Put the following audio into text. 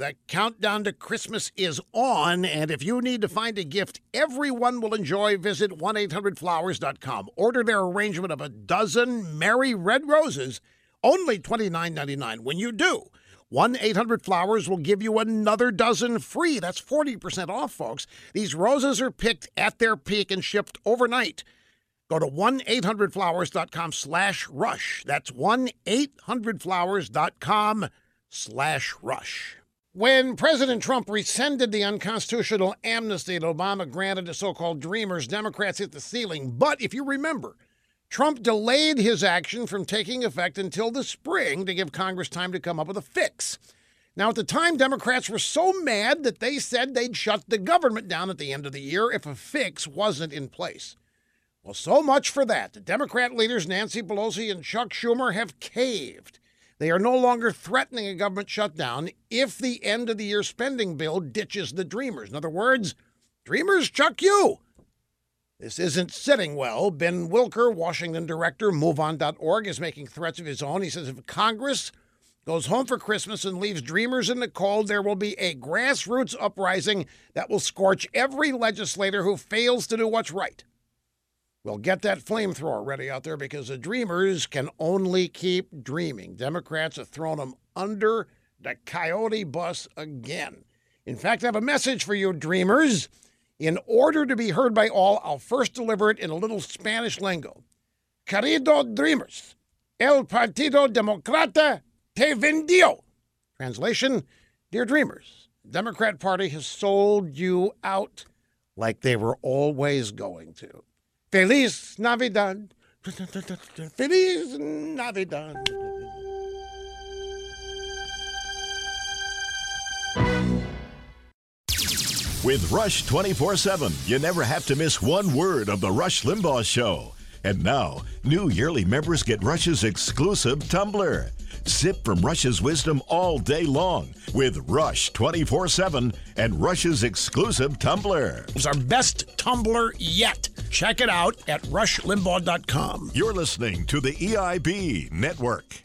The countdown to Christmas is on, and if you need to find a gift everyone will enjoy, visit 1-800-Flowers.com. Order their arrangement of a dozen merry red roses, only $29.99. When you do, 1-800-Flowers will give you another dozen free. That's 40% off, folks. These roses are picked at their peak and shipped overnight. Go to 1-800-Flowers.com slash rush. That's 1-800-Flowers.com slash rush. When President Trump rescinded the unconstitutional amnesty that Obama granted to so called Dreamers, Democrats hit the ceiling. But if you remember, Trump delayed his action from taking effect until the spring to give Congress time to come up with a fix. Now, at the time, Democrats were so mad that they said they'd shut the government down at the end of the year if a fix wasn't in place. Well, so much for that. The Democrat leaders Nancy Pelosi and Chuck Schumer have caved. They are no longer threatening a government shutdown if the end of the year spending bill ditches the Dreamers. In other words, Dreamers chuck you. This isn't sitting well. Ben Wikler, Washington director, MoveOn.org, is making threats of his own. He says if Congress goes home for Christmas and leaves Dreamers in the cold, there will be a grassroots uprising that will scorch every legislator who fails to do what's right. Well, get that flamethrower ready out there because the dreamers can only keep dreaming. Democrats have thrown them under the coyote bus again. In fact, I have a message for you, dreamers. In order to be heard by all, I'll first deliver it in a little Spanish lingo. Querido dreamers, el Partido Democrata te vendió. Translation Dear dreamers, the Democrat Party has sold you out like they were always going to. Feliz Navidad. Feliz Navidad. With Rush 24 7, you never have to miss one word of The Rush Limbaugh Show. And now, new yearly members get Rush's exclusive tumbler. Sip from Rush's wisdom all day long with Rush 24 7 and Rush's exclusive tumbler. It's our best tumbler yet. Check it out at rushlimbaugh.com. You're listening to the EIB Network.